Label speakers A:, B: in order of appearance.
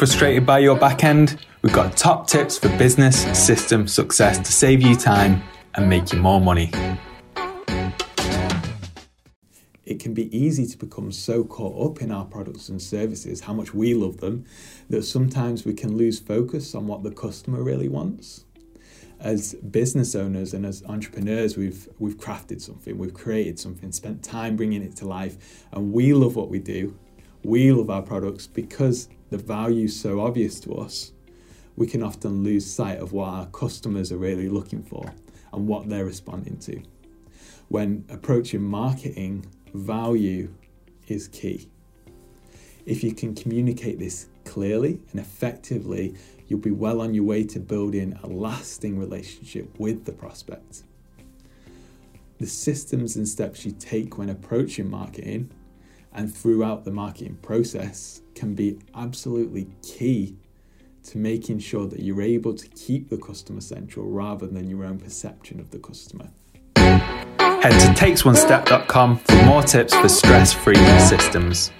A: Frustrated by your back end? We've got top tips for business system success to save you time and make you more money.
B: It can be easy to become so caught up in our products and services, how much we love them, that sometimes we can lose focus on what the customer really wants as business owners and as entrepreneurs, we've we've crafted something, we've created something, spent time bringing it to life, and we love what we do. We love our products because the value is so obvious to us. We can often lose sight of what our customers are really looking for and what they're responding to. When approaching marketing, value is key. If you can communicate this clearly and effectively, you'll be well on your way to building a lasting relationship with the prospect. The systems and steps you take when approaching marketing and throughout the marketing process can be absolutely key to making sure that you're able to keep the customer central rather than your own perception of the customer.
A: Head to takesonestep.com for more tips for stress free systems.